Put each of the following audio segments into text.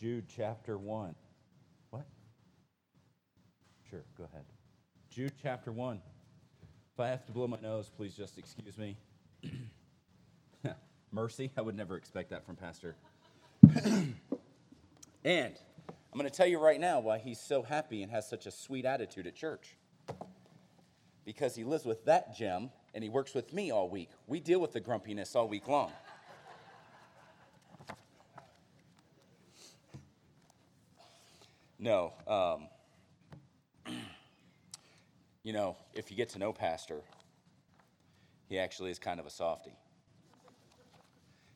Jude chapter 1. What? Sure, go ahead. Jude chapter 1. If I have to blow my nose, please just excuse me. Mercy, I would never expect that from Pastor. and I'm going to tell you right now why he's so happy and has such a sweet attitude at church. Because he lives with that gem and he works with me all week. We deal with the grumpiness all week long. No. Um, you know, if you get to know Pastor, he actually is kind of a softy.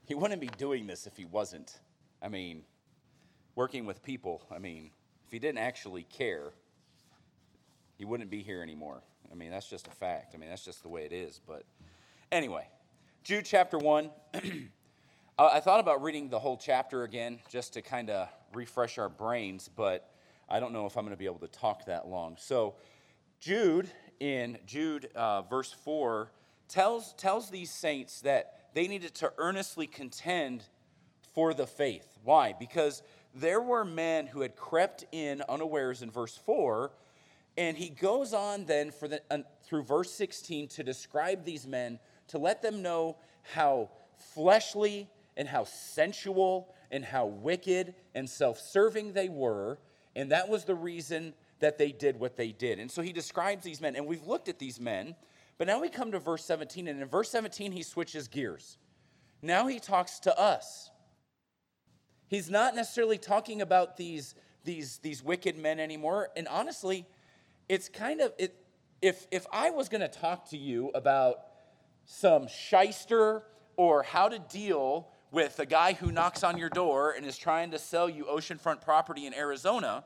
He wouldn't be doing this if he wasn't. I mean, working with people, I mean, if he didn't actually care, he wouldn't be here anymore. I mean, that's just a fact. I mean, that's just the way it is. But anyway, Jude chapter 1. I thought about reading the whole chapter again just to kind of refresh our brains, but I don't know if I'm going to be able to talk that long. So, Jude, in Jude uh, verse 4, tells, tells these saints that they needed to earnestly contend for the faith. Why? Because there were men who had crept in unawares in verse 4 and he goes on then for the, uh, through verse 16 to describe these men, to let them know how fleshly and how sensual and how wicked and self serving they were. And that was the reason that they did what they did. And so he describes these men, and we've looked at these men, but now we come to verse 17, and in verse 17, he switches gears. Now he talks to us. He's not necessarily talking about these, these, these wicked men anymore. And honestly, it's kind of it if if I was going to talk to you about some shyster or how to deal with a guy who knocks on your door and is trying to sell you oceanfront property in Arizona,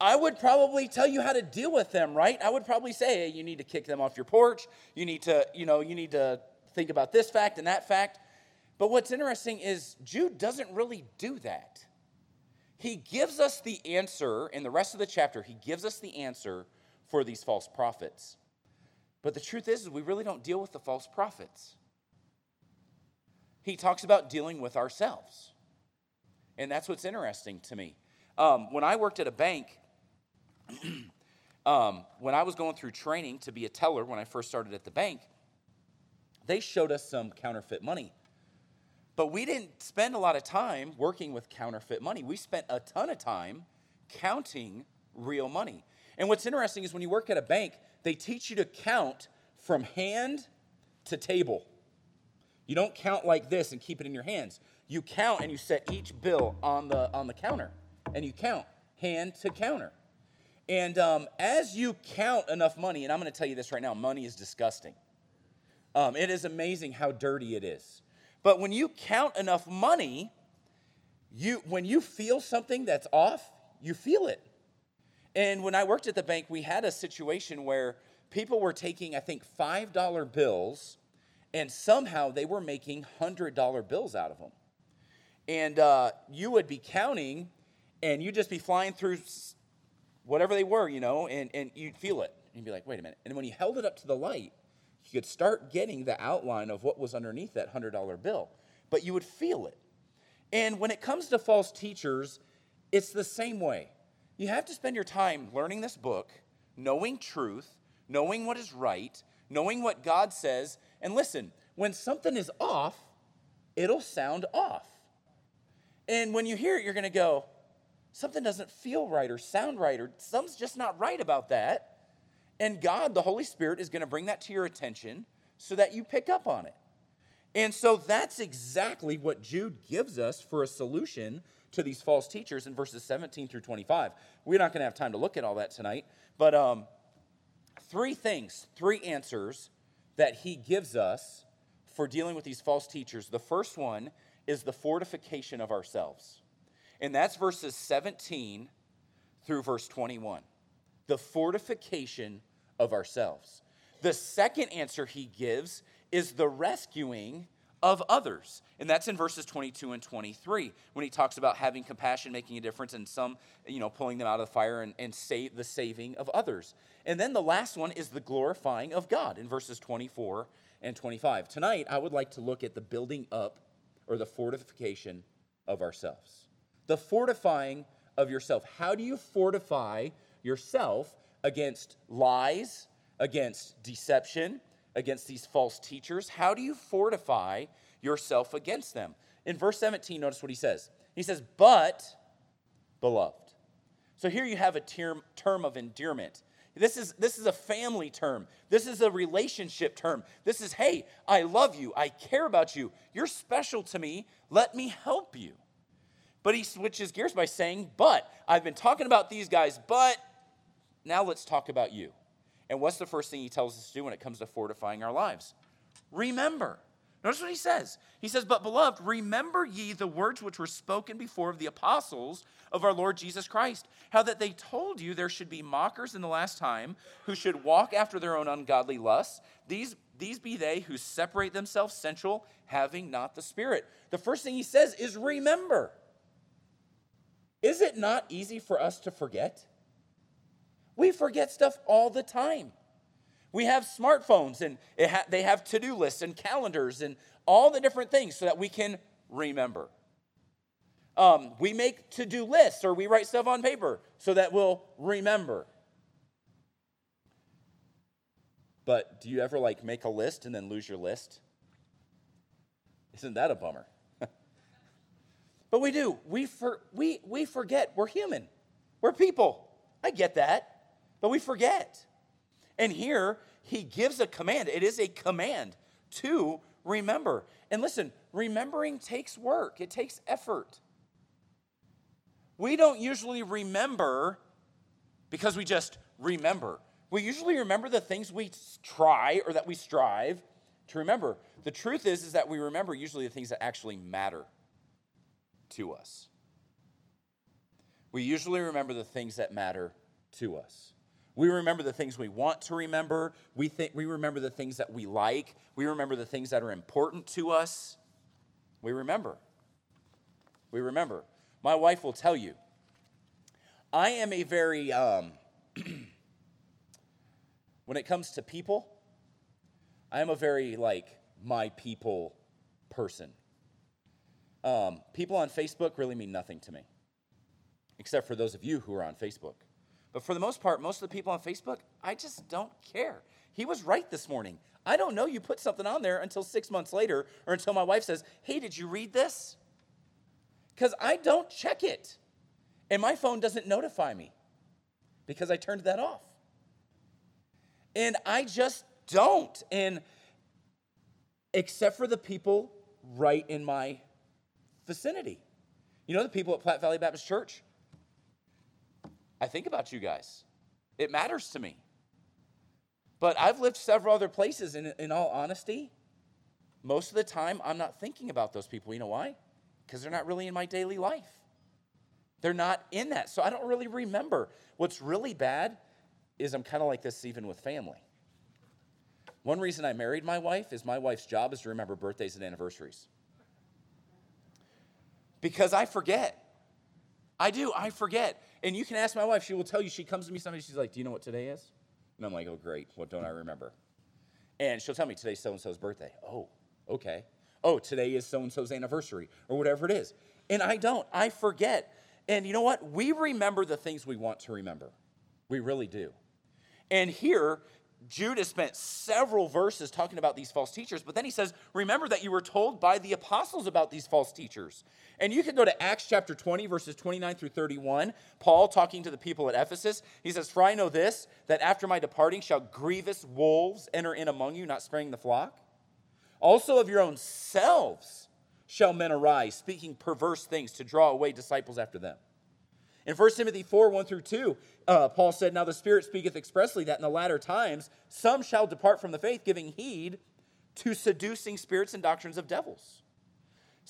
I would probably tell you how to deal with them, right? I would probably say, hey, you need to kick them off your porch. You need to, you know, you need to think about this fact and that fact. But what's interesting is Jude doesn't really do that he gives us the answer in the rest of the chapter, he gives us the answer for these false prophets. But the truth is, is we really don't deal with the false prophets. He talks about dealing with ourselves. And that's what's interesting to me. Um, when I worked at a bank, um, when I was going through training to be a teller when I first started at the bank, they showed us some counterfeit money but we didn't spend a lot of time working with counterfeit money. We spent a ton of time counting real money. And what's interesting is when you work at a bank, they teach you to count from hand to table. You don't count like this and keep it in your hands. You count and you set each bill on the on the counter, and you count hand to counter. And um, as you count enough money, and I'm going to tell you this right now, money is disgusting. Um, it is amazing how dirty it is. But when you count enough money, you when you feel something that's off, you feel it. And when I worked at the bank, we had a situation where people were taking, I think, $5 bills, and somehow they were making $100 bills out of them. And uh, you would be counting, and you'd just be flying through whatever they were, you know, and, and you'd feel it. And you'd be like, wait a minute. And when you held it up to the light, you could start getting the outline of what was underneath that $100 bill, but you would feel it. And when it comes to false teachers, it's the same way. You have to spend your time learning this book, knowing truth, knowing what is right, knowing what God says. And listen, when something is off, it'll sound off. And when you hear it, you're going to go, something doesn't feel right or sound right, or something's just not right about that. And God, the Holy Spirit, is going to bring that to your attention so that you pick up on it. And so that's exactly what Jude gives us for a solution to these false teachers in verses 17 through 25. We're not going to have time to look at all that tonight, but um, three things, three answers that he gives us for dealing with these false teachers. The first one is the fortification of ourselves, and that's verses 17 through verse 21 the fortification of ourselves. The second answer he gives is the rescuing of others. And that's in verses 22 and 23 when he talks about having compassion, making a difference, and some, you know, pulling them out of the fire and, and save the saving of others. And then the last one is the glorifying of God in verses 24 and 25. Tonight, I would like to look at the building up or the fortification of ourselves. The fortifying of yourself. How do you fortify yourself against lies, against deception, against these false teachers? How do you fortify yourself against them? In verse 17, notice what he says. He says, But, beloved. So here you have a term, term of endearment. This is, this is a family term. This is a relationship term. This is, hey, I love you. I care about you. You're special to me. Let me help you. But he switches gears by saying, But I've been talking about these guys, but now let's talk about you. And what's the first thing he tells us to do when it comes to fortifying our lives? Remember. Notice what he says. He says, But beloved, remember ye the words which were spoken before of the apostles of our Lord Jesus Christ, how that they told you there should be mockers in the last time, who should walk after their own ungodly lusts. These, these be they who separate themselves sensual, having not the Spirit. The first thing he says is remember. Is it not easy for us to forget? We forget stuff all the time. We have smartphones and ha- they have to do lists and calendars and all the different things so that we can remember. Um, we make to do lists or we write stuff on paper so that we'll remember. But do you ever like make a list and then lose your list? Isn't that a bummer? but we do. We, for, we, we forget. We're human, we're people. I get that. But we forget. And here, he gives a command. It is a command to remember. And listen, remembering takes work, it takes effort. We don't usually remember because we just remember. We usually remember the things we try or that we strive to remember. The truth is is that we remember usually the things that actually matter to us. We usually remember the things that matter to us. We remember the things we want to remember. We, think, we remember the things that we like. We remember the things that are important to us. We remember. We remember. My wife will tell you, I am a very, um, when it comes to people, I am a very, like, my people person. Um, people on Facebook really mean nothing to me, except for those of you who are on Facebook. But for the most part, most of the people on Facebook, I just don't care. He was right this morning. I don't know you put something on there until six months later or until my wife says, Hey, did you read this? Because I don't check it. And my phone doesn't notify me because I turned that off. And I just don't. And except for the people right in my vicinity. You know, the people at Platte Valley Baptist Church, I think about you guys. It matters to me. But I've lived several other places, and in all honesty, most of the time I'm not thinking about those people. You know why? Because they're not really in my daily life. They're not in that. So I don't really remember. What's really bad is I'm kind of like this even with family. One reason I married my wife is my wife's job is to remember birthdays and anniversaries. Because I forget. I do, I forget. And you can ask my wife, she will tell you, she comes to me sometimes, she's like, Do you know what today is? And I'm like, Oh, great. What don't I remember? And she'll tell me today's so and so's birthday. Oh, okay. Oh, today is so and so's anniversary or whatever it is. And I don't, I forget. And you know what? We remember the things we want to remember. We really do. And here, Judah spent several verses talking about these false teachers, but then he says, Remember that you were told by the apostles about these false teachers. And you can go to Acts chapter 20, verses 29 through 31. Paul talking to the people at Ephesus. He says, For I know this, that after my departing shall grievous wolves enter in among you, not sparing the flock. Also of your own selves shall men arise, speaking perverse things to draw away disciples after them. In 1 Timothy 4 1 through 2, uh, Paul said, Now the Spirit speaketh expressly that in the latter times some shall depart from the faith, giving heed to seducing spirits and doctrines of devils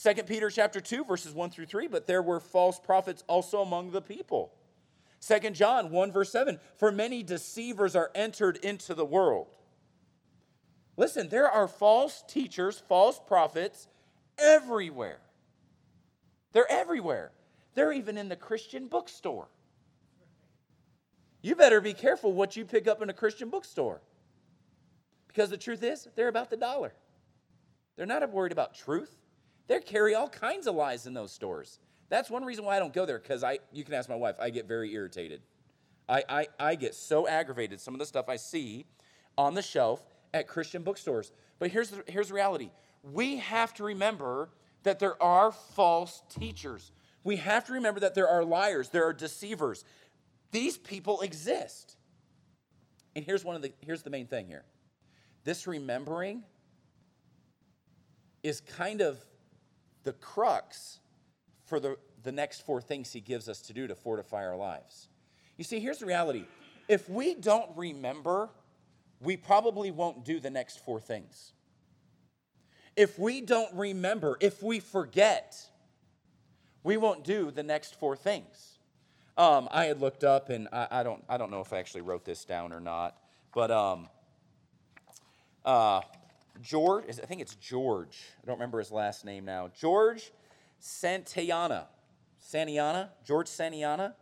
2 Peter chapter 2 verses 1 through 3, but there were false prophets also among the people. 2 John 1 verse 7, for many deceivers are entered into the world. Listen, there are false teachers, false prophets everywhere. They're everywhere. They're even in the Christian bookstore. You better be careful what you pick up in a Christian bookstore. Because the truth is, they're about the dollar. They're not worried about truth. They carry all kinds of lies in those stores. That's one reason why I don't go there, because I you can ask my wife, I get very irritated. I, I, I get so aggravated some of the stuff I see on the shelf at Christian bookstores. But here's the, here's the reality. We have to remember that there are false teachers. We have to remember that there are liars, there are deceivers. These people exist. And here's one of the here's the main thing here. This remembering is kind of the crux for the, the next four things he gives us to do to fortify our lives. You see, here's the reality. If we don't remember, we probably won't do the next four things. If we don't remember, if we forget, we won't do the next four things. Um, I had looked up, and I, I, don't, I don't know if I actually wrote this down or not, but um, uh, George, I think it's George. I don't remember his last name now. George Santayana. Santayana? George Santayana?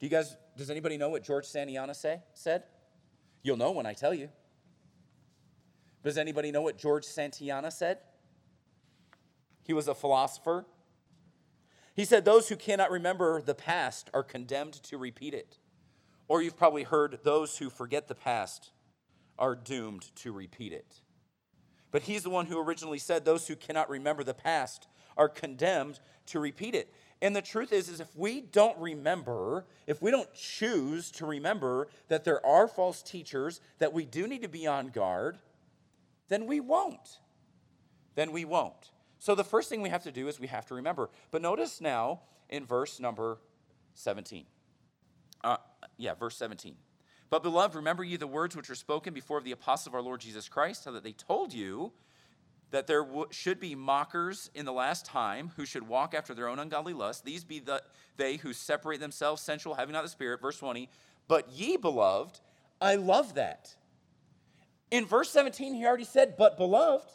Do you guys, does anybody know what George Santayana say, said? You'll know when I tell you. Does anybody know what George Santayana said? He was a philosopher. He said, Those who cannot remember the past are condemned to repeat it. Or you've probably heard, Those who forget the past are doomed to repeat it. But he's the one who originally said, Those who cannot remember the past are condemned to repeat it. And the truth is, is if we don't remember, if we don't choose to remember that there are false teachers, that we do need to be on guard, then we won't. Then we won't. So the first thing we have to do is we have to remember. But notice now in verse number 17. Uh, yeah, verse 17. But beloved, remember ye the words which were spoken before of the apostle of our Lord Jesus Christ, how that they told you that there w- should be mockers in the last time who should walk after their own ungodly lust. These be the, they who separate themselves sensual, having not the Spirit. Verse 20. But ye, beloved, I love that. In verse 17, he already said, but beloved.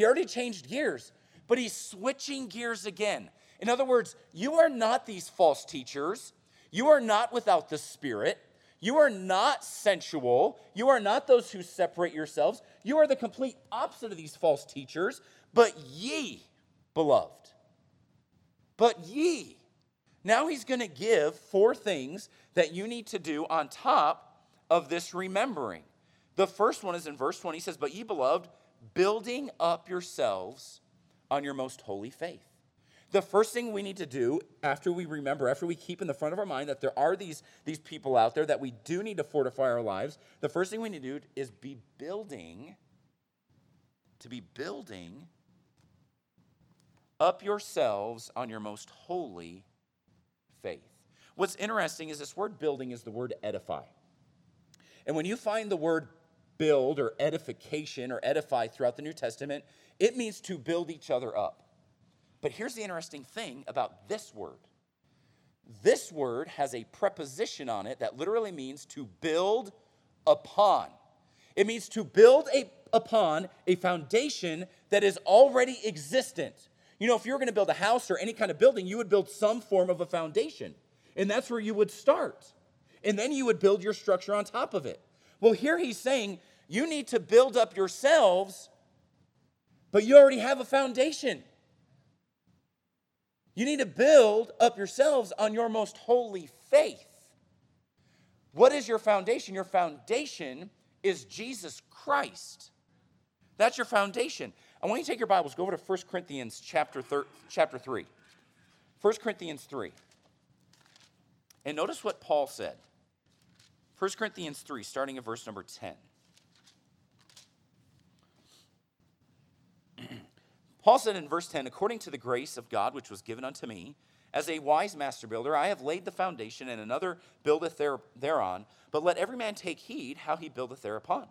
He already changed gears, but he's switching gears again. In other words, you are not these false teachers. You are not without the Spirit. You are not sensual. You are not those who separate yourselves. You are the complete opposite of these false teachers. But ye, beloved, but ye. Now he's going to give four things that you need to do on top of this remembering. The first one is in verse 20. He says, But ye, beloved, building up yourselves on your most holy faith the first thing we need to do after we remember, after we keep in the front of our mind that there are these, these people out there that we do need to fortify our lives, the first thing we need to do is be building, to be building up yourselves on your most holy faith. What's interesting is this word building is the word edify. And when you find the word build or edification or edify throughout the New Testament, it means to build each other up. But here's the interesting thing about this word this word has a preposition on it that literally means to build upon. It means to build a, upon a foundation that is already existent. You know, if you were going to build a house or any kind of building, you would build some form of a foundation. And that's where you would start. And then you would build your structure on top of it. Well, here he's saying you need to build up yourselves, but you already have a foundation. You need to build up yourselves on your most holy faith. What is your foundation? Your foundation is Jesus Christ. That's your foundation. I want you to take your Bibles, go over to 1 Corinthians chapter, thir- chapter 3. 1 Corinthians 3. And notice what Paul said. 1 Corinthians 3, starting at verse number 10. Paul said in verse 10 According to the grace of God which was given unto me, as a wise master builder, I have laid the foundation, and another buildeth there, thereon. But let every man take heed how he buildeth thereupon.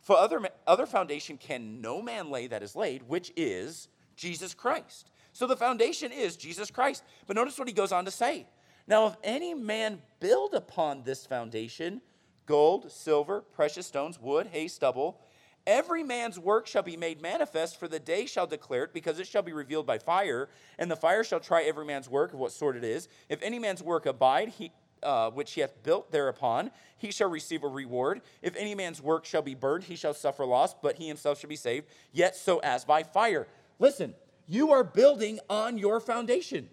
For other, other foundation can no man lay that is laid, which is Jesus Christ. So the foundation is Jesus Christ. But notice what he goes on to say. Now, if any man build upon this foundation gold, silver, precious stones, wood, hay, stubble, Every man's work shall be made manifest, for the day shall declare it, because it shall be revealed by fire, and the fire shall try every man's work of what sort it is. If any man's work abide, he, uh, which he hath built thereupon, he shall receive a reward. If any man's work shall be burned, he shall suffer loss, but he himself shall be saved, yet so as by fire. Listen, you are building on your foundation.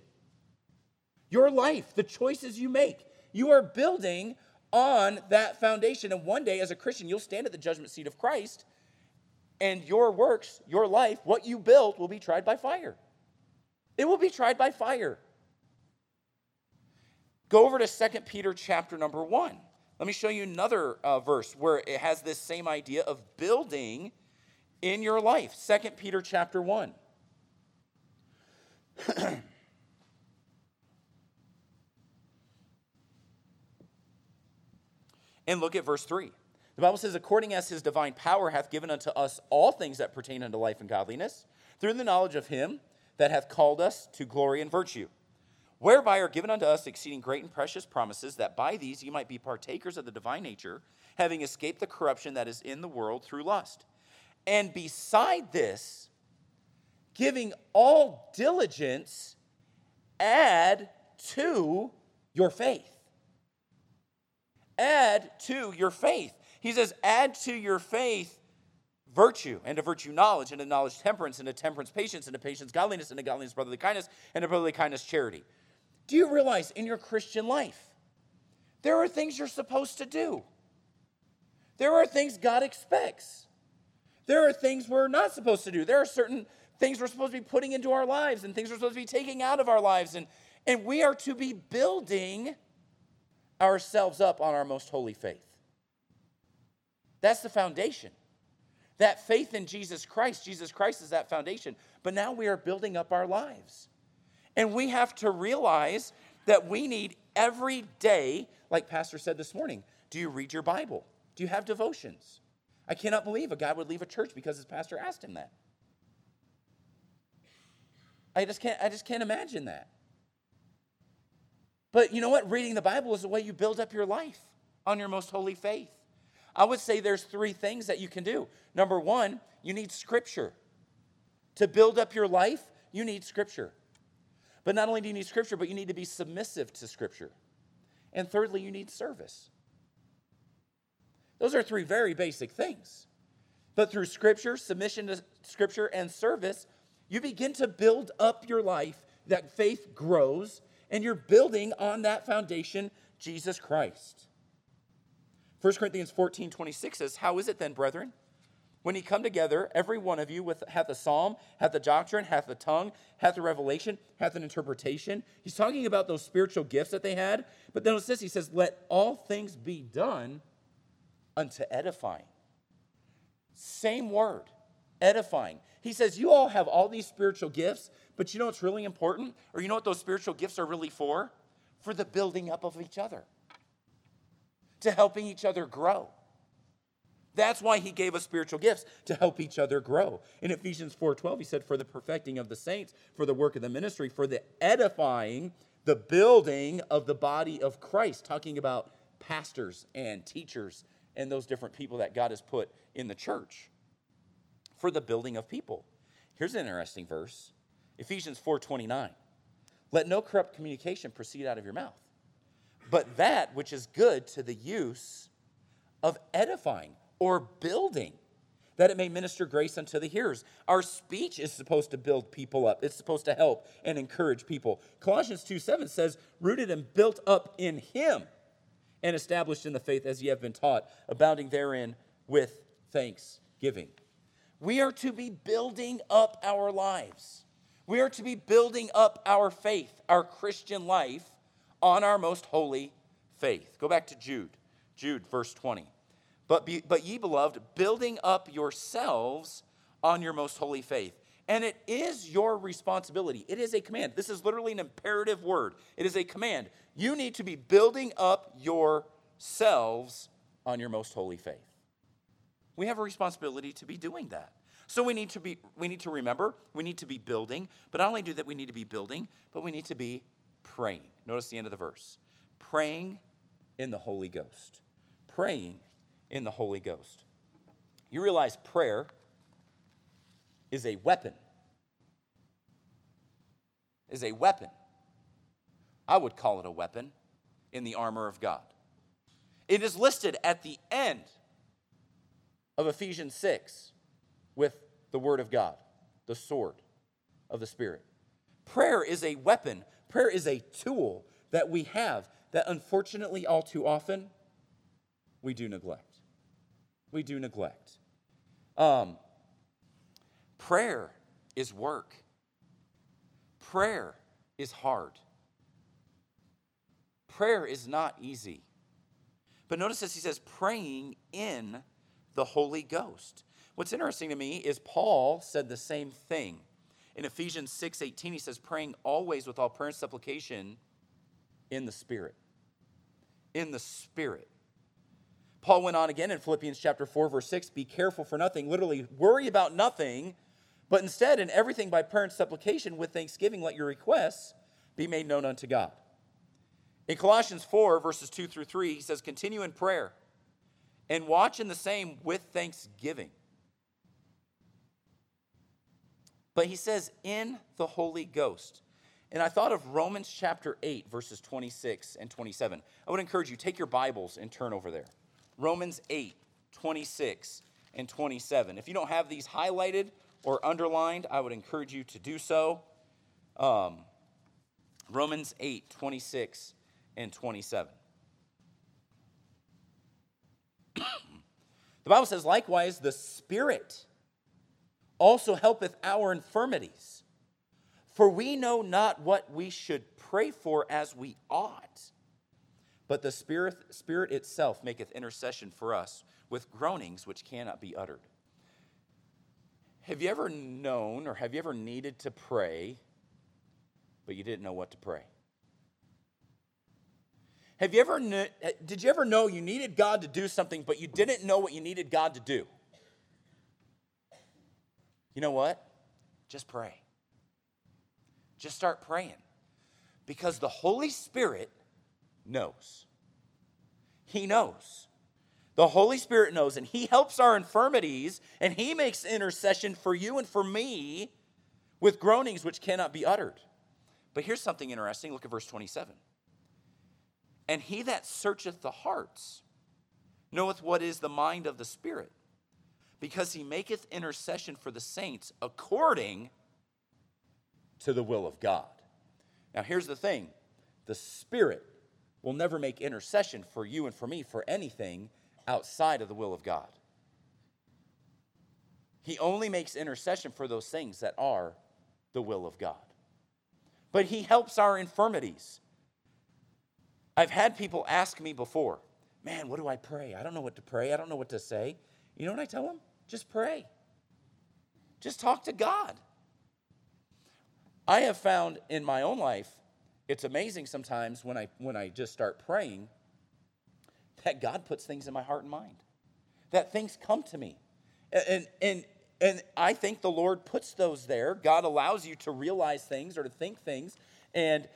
your life, the choices you make. You are building on that foundation. And one day, as a Christian, you'll stand at the judgment seat of Christ, and your works, your life, what you built will be tried by fire. It will be tried by fire. Go over to 2 Peter chapter number 1. Let me show you another uh, verse where it has this same idea of building in your life. 2 Peter chapter 1. and look at verse 3. The Bible says, according as his divine power hath given unto us all things that pertain unto life and godliness, through the knowledge of him that hath called us to glory and virtue, whereby are given unto us exceeding great and precious promises, that by these ye might be partakers of the divine nature, having escaped the corruption that is in the world through lust. And beside this, giving all diligence, add to your faith. Add to your faith. He says, add to your faith virtue, and to virtue knowledge, and to knowledge temperance, and to temperance patience, and to patience godliness, and to godliness brotherly kindness, and to brotherly kindness charity. Do you realize in your Christian life, there are things you're supposed to do? There are things God expects. There are things we're not supposed to do. There are certain things we're supposed to be putting into our lives and things we're supposed to be taking out of our lives. And, and we are to be building ourselves up on our most holy faith. That's the foundation. That faith in Jesus Christ, Jesus Christ is that foundation. But now we are building up our lives. And we have to realize that we need every day, like Pastor said this morning, do you read your Bible? Do you have devotions? I cannot believe a guy would leave a church because his pastor asked him that. I just can't, I just can't imagine that. But you know what? Reading the Bible is the way you build up your life on your most holy faith. I would say there's three things that you can do. Number one, you need scripture. To build up your life, you need scripture. But not only do you need scripture, but you need to be submissive to scripture. And thirdly, you need service. Those are three very basic things. But through scripture, submission to scripture, and service, you begin to build up your life, that faith grows, and you're building on that foundation, Jesus Christ. 1 Corinthians 14 26 says, How is it then, brethren? When ye come together, every one of you with, hath a psalm, hath a doctrine, hath a tongue, hath a revelation, hath an interpretation. He's talking about those spiritual gifts that they had. But then it says, he says, Let all things be done unto edifying. Same word, edifying. He says, You all have all these spiritual gifts, but you know what's really important? Or you know what those spiritual gifts are really for? For the building up of each other, to helping each other grow. That's why he gave us spiritual gifts to help each other grow. In Ephesians 4:12 he said for the perfecting of the saints, for the work of the ministry, for the edifying, the building of the body of Christ, talking about pastors and teachers and those different people that God has put in the church for the building of people. Here's an interesting verse. Ephesians 4:29. Let no corrupt communication proceed out of your mouth, but that which is good to the use of edifying or building, that it may minister grace unto the hearers. Our speech is supposed to build people up. It's supposed to help and encourage people. Colossians 2 7 says, rooted and built up in him and established in the faith as ye have been taught, abounding therein with thanksgiving. We are to be building up our lives. We are to be building up our faith, our Christian life, on our most holy faith. Go back to Jude, Jude, verse 20. But, be, but ye, beloved, building up yourselves on your most holy faith. And it is your responsibility. It is a command. This is literally an imperative word. It is a command. You need to be building up yourselves on your most holy faith. We have a responsibility to be doing that. So we need to be we need to remember, we need to be building, but not only do that we need to be building, but we need to be praying. Notice the end of the verse. Praying in the Holy Ghost. Praying in the Holy Ghost. You realize prayer is a weapon. Is a weapon. I would call it a weapon in the armor of God. It is listed at the end of Ephesians 6 with the Word of God, the sword of the Spirit. Prayer is a weapon, prayer is a tool that we have that unfortunately, all too often, we do neglect. We do neglect. Um, prayer is work, prayer is hard. Prayer is not easy. But notice this he says, praying in the Holy Ghost. What's interesting to me is Paul said the same thing. In Ephesians 6 18, he says, praying always with all prayer and supplication in the Spirit. In the Spirit. Paul went on again in Philippians chapter 4, verse 6 be careful for nothing, literally, worry about nothing, but instead, in everything by prayer and supplication with thanksgiving, let your requests be made known unto God. In Colossians 4, verses 2 through 3, he says, Continue in prayer and watch in the same with thanksgiving. But he says, in the Holy Ghost. And I thought of Romans chapter 8, verses 26 and 27. I would encourage you, take your Bibles and turn over there. Romans 8, 26 and 27. If you don't have these highlighted or underlined, I would encourage you to do so. Um, Romans 8, 26 and 27. the Bible says, likewise, the Spirit also helpeth our infirmities. For we know not what we should pray for as we ought. But the Spirit, Spirit itself maketh intercession for us with groanings which cannot be uttered. Have you ever known or have you ever needed to pray, but you didn't know what to pray? Have you ever, did you ever know you needed God to do something, but you didn't know what you needed God to do? You know what? Just pray. Just start praying. Because the Holy Spirit knows. He knows. The Holy Spirit knows, and He helps our infirmities, and He makes intercession for you and for me with groanings which cannot be uttered. But here's something interesting. Look at verse 27. And he that searcheth the hearts knoweth what is the mind of the Spirit, because he maketh intercession for the saints according to the will of God. Now, here's the thing the Spirit will never make intercession for you and for me for anything outside of the will of God. He only makes intercession for those things that are the will of God. But he helps our infirmities. I've had people ask me before, man, what do I pray? I don't know what to pray. I don't know what to say. You know what I tell them? Just pray. Just talk to God. I have found in my own life, it's amazing sometimes when I when I just start praying that God puts things in my heart and mind. That things come to me. And and and I think the Lord puts those there. God allows you to realize things or to think things and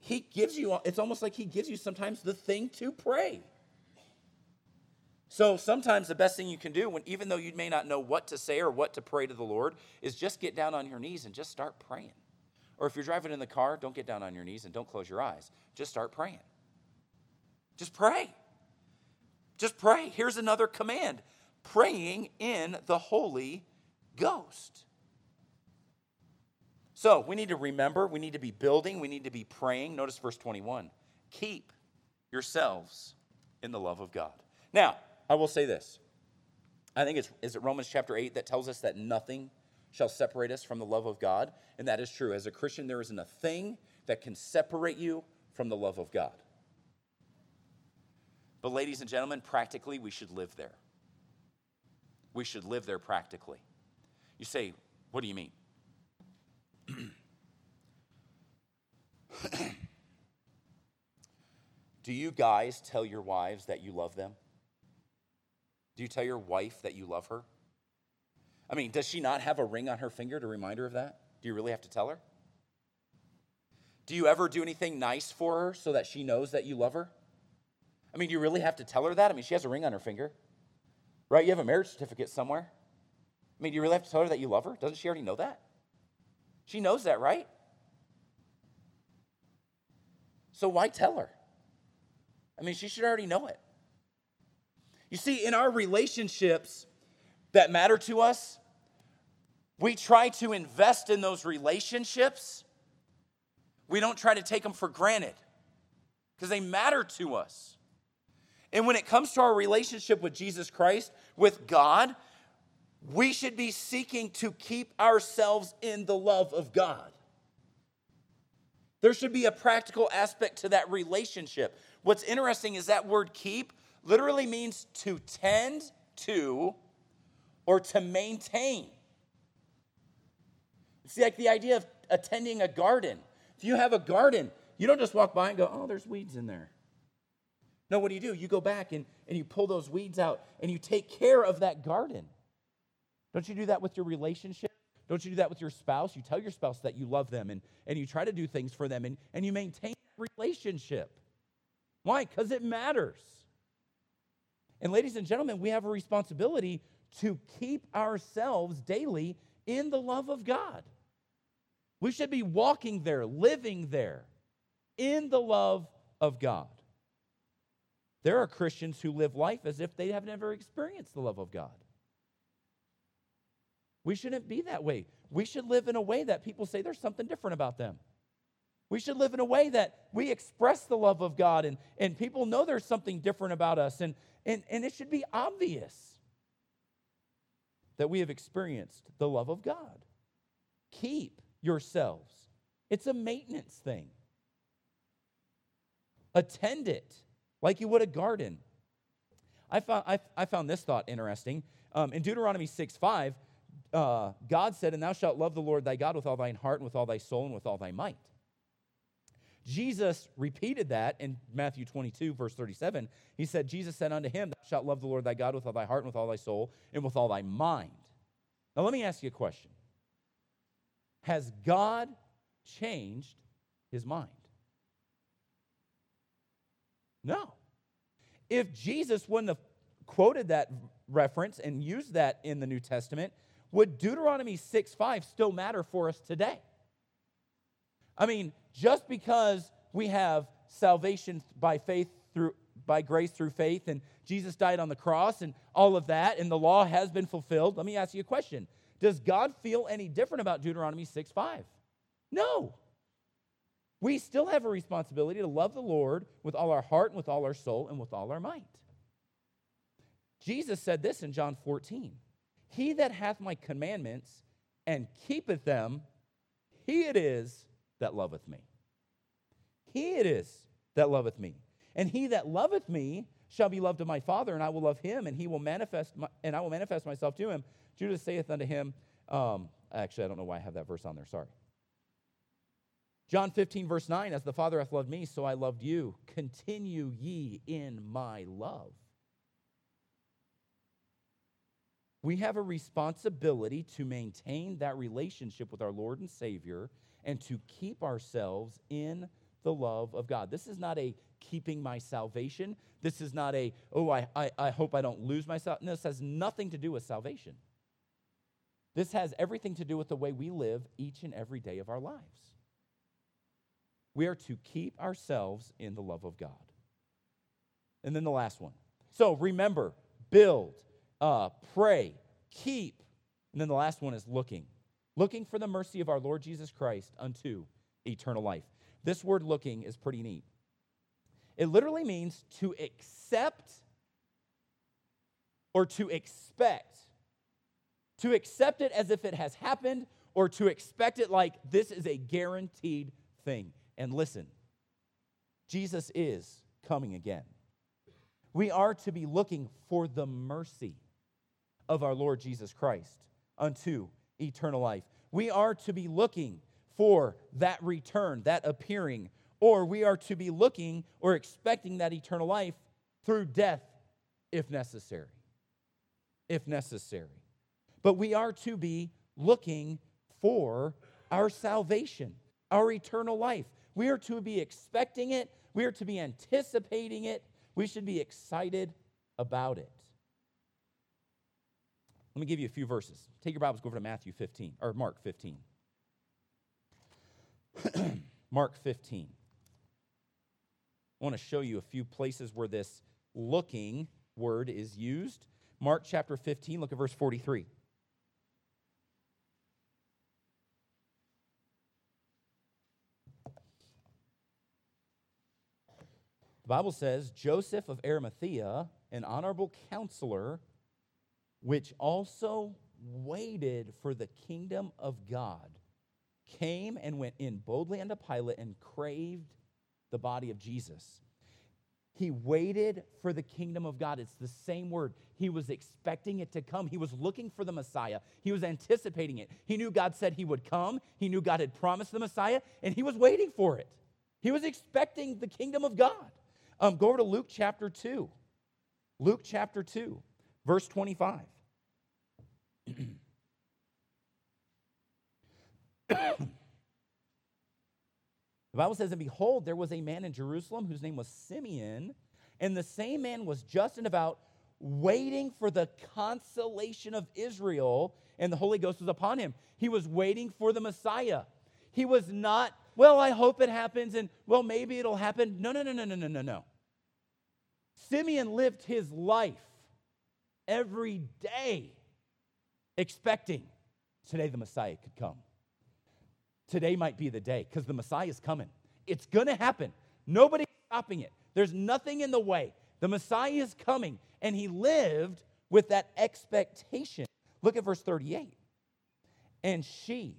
he gives you, it's almost like he gives you sometimes the thing to pray. So sometimes the best thing you can do, when even though you may not know what to say or what to pray to the Lord, is just get down on your knees and just start praying. Or if you're driving in the car, don't get down on your knees and don't close your eyes. Just start praying. Just pray. Just pray. Here's another command praying in the Holy Ghost. So we need to remember, we need to be building, we need to be praying. Notice verse 21 keep yourselves in the love of God. Now, I will say this. I think it's is it Romans chapter 8 that tells us that nothing shall separate us from the love of God, and that is true. As a Christian, there isn't a thing that can separate you from the love of God. But ladies and gentlemen, practically we should live there. We should live there practically. You say, what do you mean? Do you guys tell your wives that you love them? Do you tell your wife that you love her? I mean, does she not have a ring on her finger to remind her of that? Do you really have to tell her? Do you ever do anything nice for her so that she knows that you love her? I mean, do you really have to tell her that? I mean, she has a ring on her finger, right? You have a marriage certificate somewhere. I mean, do you really have to tell her that you love her? Doesn't she already know that? She knows that, right? So why tell her? I mean, she should already know it. You see, in our relationships that matter to us, we try to invest in those relationships. We don't try to take them for granted. because they matter to us. And when it comes to our relationship with Jesus Christ, with God, we should be seeking to keep ourselves in the love of God. There should be a practical aspect to that relationship. What's interesting is that word keep literally means to tend to or to maintain. It's like the idea of attending a garden. If you have a garden, you don't just walk by and go, oh, there's weeds in there. No, what do you do? You go back and, and you pull those weeds out and you take care of that garden. Don't you do that with your relationship? Don't you do that with your spouse? You tell your spouse that you love them and, and you try to do things for them and, and you maintain relationship. Why? Because it matters. And ladies and gentlemen, we have a responsibility to keep ourselves daily in the love of God. We should be walking there, living there, in the love of God. There are Christians who live life as if they have never experienced the love of God. We shouldn't be that way. We should live in a way that people say there's something different about them. We should live in a way that we express the love of God and, and people know there's something different about us. And, and, and it should be obvious that we have experienced the love of God. Keep yourselves, it's a maintenance thing. Attend it like you would a garden. I found, I, I found this thought interesting. Um, in Deuteronomy 6 5, uh, God said, And thou shalt love the Lord thy God with all thine heart and with all thy soul and with all thy might. Jesus repeated that in Matthew 22, verse 37. He said, Jesus said unto him, Thou shalt love the Lord thy God with all thy heart and with all thy soul and with all thy mind. Now, let me ask you a question Has God changed his mind? No. If Jesus wouldn't have quoted that reference and used that in the New Testament, would Deuteronomy 6 5 still matter for us today? I mean, just because we have salvation by faith through by grace through faith and Jesus died on the cross and all of that and the law has been fulfilled, let me ask you a question. Does God feel any different about Deuteronomy 6 5? No. We still have a responsibility to love the Lord with all our heart and with all our soul and with all our might. Jesus said this in John 14 He that hath my commandments and keepeth them, he it is that loveth me. He it is that loveth me. And he that loveth me shall be loved of my Father, and I will love him, and he will manifest, my, and I will manifest myself to him. Judas saith unto him, um, actually, I don't know why I have that verse on there. Sorry. John 15, verse 9, as the Father hath loved me, so I loved you. Continue ye in my love. We have a responsibility to maintain that relationship with our Lord and Savior and to keep ourselves in the love of God. This is not a keeping my salvation. This is not a, oh, I, I, I hope I don't lose myself. No, this has nothing to do with salvation. This has everything to do with the way we live each and every day of our lives. We are to keep ourselves in the love of God. And then the last one. So remember, build, uh, pray, keep. And then the last one is looking. Looking for the mercy of our Lord Jesus Christ unto eternal life. This word looking is pretty neat. It literally means to accept or to expect. To accept it as if it has happened or to expect it like this is a guaranteed thing. And listen, Jesus is coming again. We are to be looking for the mercy of our Lord Jesus Christ unto eternal life. We are to be looking for that return, that appearing, or we are to be looking or expecting that eternal life through death if necessary. If necessary. But we are to be looking for our salvation, our eternal life. We are to be expecting it, we are to be anticipating it, we should be excited about it. Let me give you a few verses. Take your Bibles, go over to Matthew 15, or Mark 15. Mark 15. I want to show you a few places where this looking word is used. Mark chapter 15, look at verse 43. The Bible says Joseph of Arimathea, an honorable counselor, which also waited for the kingdom of God, came and went in boldly unto Pilate and craved the body of Jesus. He waited for the kingdom of God. It's the same word. He was expecting it to come. He was looking for the Messiah. He was anticipating it. He knew God said he would come. He knew God had promised the Messiah, and he was waiting for it. He was expecting the kingdom of God. Um, go over to Luke chapter 2. Luke chapter 2, verse 25. The Bible says, And behold, there was a man in Jerusalem whose name was Simeon, and the same man was just and about waiting for the consolation of Israel, and the Holy Ghost was upon him. He was waiting for the Messiah. He was not, well, I hope it happens, and well, maybe it'll happen. No, no, no, no, no, no, no, no. Simeon lived his life every day expecting today the Messiah could come today might be the day because the Messiah is coming. It's going to happen. Nobody's stopping it. There's nothing in the way. The Messiah is coming, and he lived with that expectation. Look at verse 38. And she,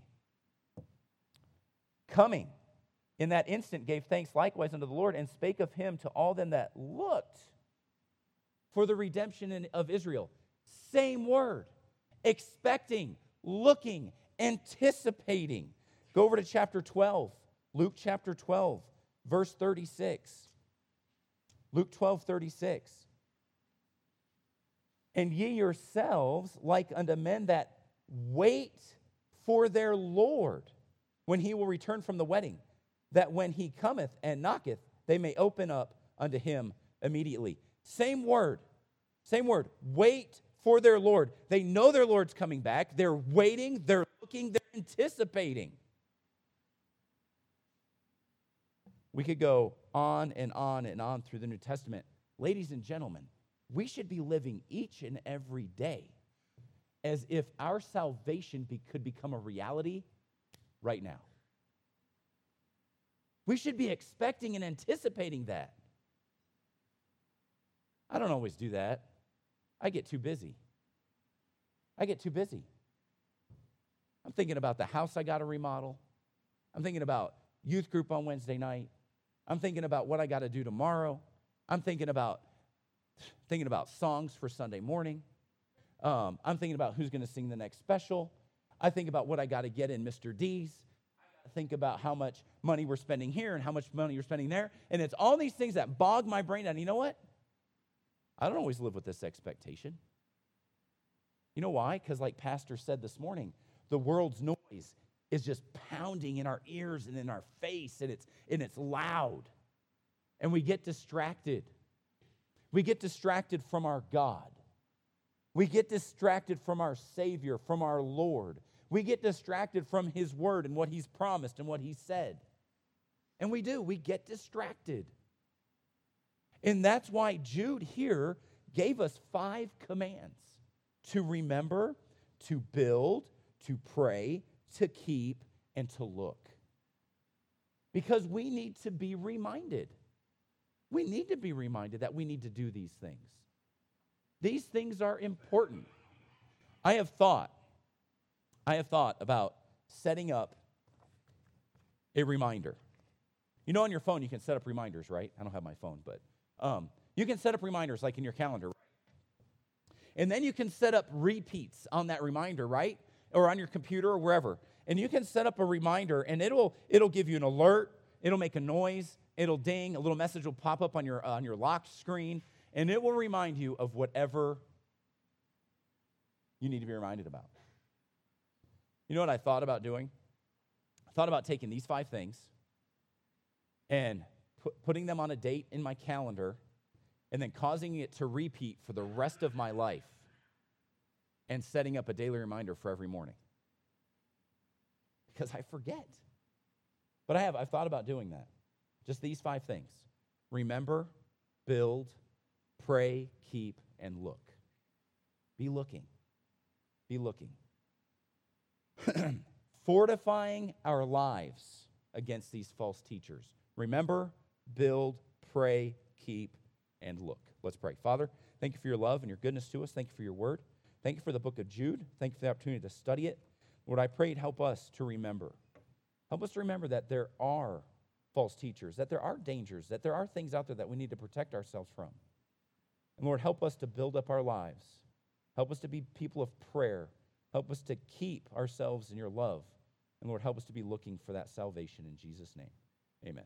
coming in that instant, gave thanks likewise unto the Lord and spake of him to all them that looked for the redemption of Israel. Same word. Expecting, looking, anticipating. Go over to chapter 12, Luke chapter 12, verse 36. Luke 12, 36. And ye yourselves, like unto men that wait for their Lord when he will return from the wedding, that when he cometh and knocketh, they may open up unto him immediately. Same word, same word. Wait for their Lord. They know their Lord's coming back. They're waiting, they're looking, they're anticipating. We could go on and on and on through the New Testament. Ladies and gentlemen, we should be living each and every day as if our salvation be, could become a reality right now. We should be expecting and anticipating that. I don't always do that. I get too busy. I get too busy. I'm thinking about the house I got to remodel. I'm thinking about youth group on Wednesday night. I'm thinking about what I got to do tomorrow. I'm thinking about thinking about songs for Sunday morning. Um, I'm thinking about who's going to sing the next special. I think about what I got to get in Mr. D's. I think about how much money we're spending here and how much money you're spending there. And it's all these things that bog my brain down. You know what? I don't always live with this expectation. You know why? Because, like Pastor said this morning, the world's noise is just pounding in our ears and in our face, and it's, and it's loud. And we get distracted. We get distracted from our God. We get distracted from our Savior, from our Lord. We get distracted from His Word and what He's promised and what He said. And we do, we get distracted. And that's why Jude here gave us five commands to remember, to build, to pray, to keep, and to look. Because we need to be reminded. We need to be reminded that we need to do these things. These things are important. I have thought, I have thought about setting up a reminder. You know, on your phone, you can set up reminders, right? I don't have my phone, but um, you can set up reminders like in your calendar. And then you can set up repeats on that reminder, right? or on your computer or wherever. And you can set up a reminder and it'll it'll give you an alert, it'll make a noise, it'll ding, a little message will pop up on your uh, on your lock screen and it will remind you of whatever you need to be reminded about. You know what I thought about doing? I thought about taking these five things and putting them on a date in my calendar and then causing it to repeat for the rest of my life and setting up a daily reminder for every morning. Because I forget. But I have, I've thought about doing that. Just these five things remember, build, pray, keep, and look. Be looking. Be looking. Fortifying our lives against these false teachers. Remember, build, pray, keep, and look. Let's pray. Father, thank you for your love and your goodness to us. Thank you for your word. Thank you for the book of Jude. Thank you for the opportunity to study it. Lord, I pray help us to remember. Help us to remember that there are false teachers, that there are dangers, that there are things out there that we need to protect ourselves from. And Lord, help us to build up our lives. Help us to be people of prayer. Help us to keep ourselves in your love. And Lord, help us to be looking for that salvation in Jesus' name. Amen.